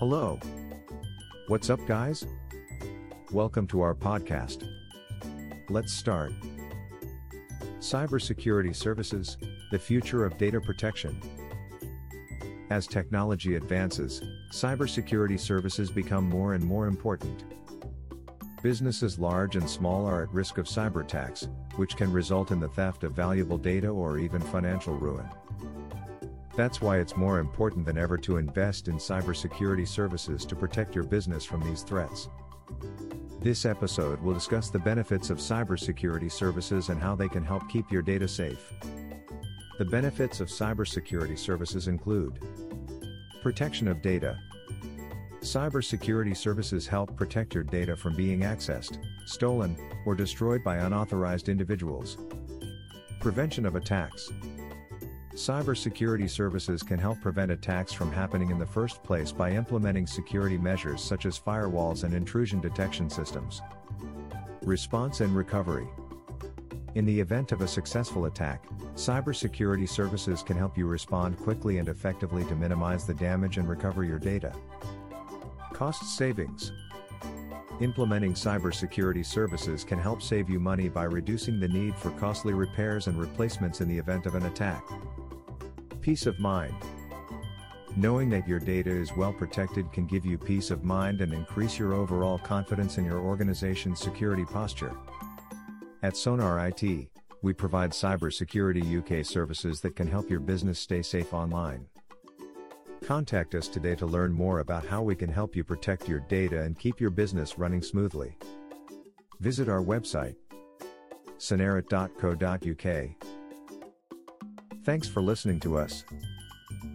Hello. What's up, guys? Welcome to our podcast. Let's start. Cybersecurity Services The Future of Data Protection. As technology advances, cybersecurity services become more and more important. Businesses large and small are at risk of cyber attacks, which can result in the theft of valuable data or even financial ruin. That's why it's more important than ever to invest in cybersecurity services to protect your business from these threats. This episode will discuss the benefits of cybersecurity services and how they can help keep your data safe. The benefits of cybersecurity services include protection of data. Cybersecurity services help protect your data from being accessed, stolen, or destroyed by unauthorized individuals. Prevention of attacks. Cybersecurity services can help prevent attacks from happening in the first place by implementing security measures such as firewalls and intrusion detection systems. Response and recovery. In the event of a successful attack, cybersecurity services can help you respond quickly and effectively to minimize the damage and recover your data. Cost savings. Implementing cybersecurity services can help save you money by reducing the need for costly repairs and replacements in the event of an attack. Peace of mind. Knowing that your data is well protected can give you peace of mind and increase your overall confidence in your organization's security posture. At Sonar IT, we provide cybersecurity UK services that can help your business stay safe online. Contact us today to learn more about how we can help you protect your data and keep your business running smoothly. Visit our website, sonarit.co.uk. Thanks for listening to us.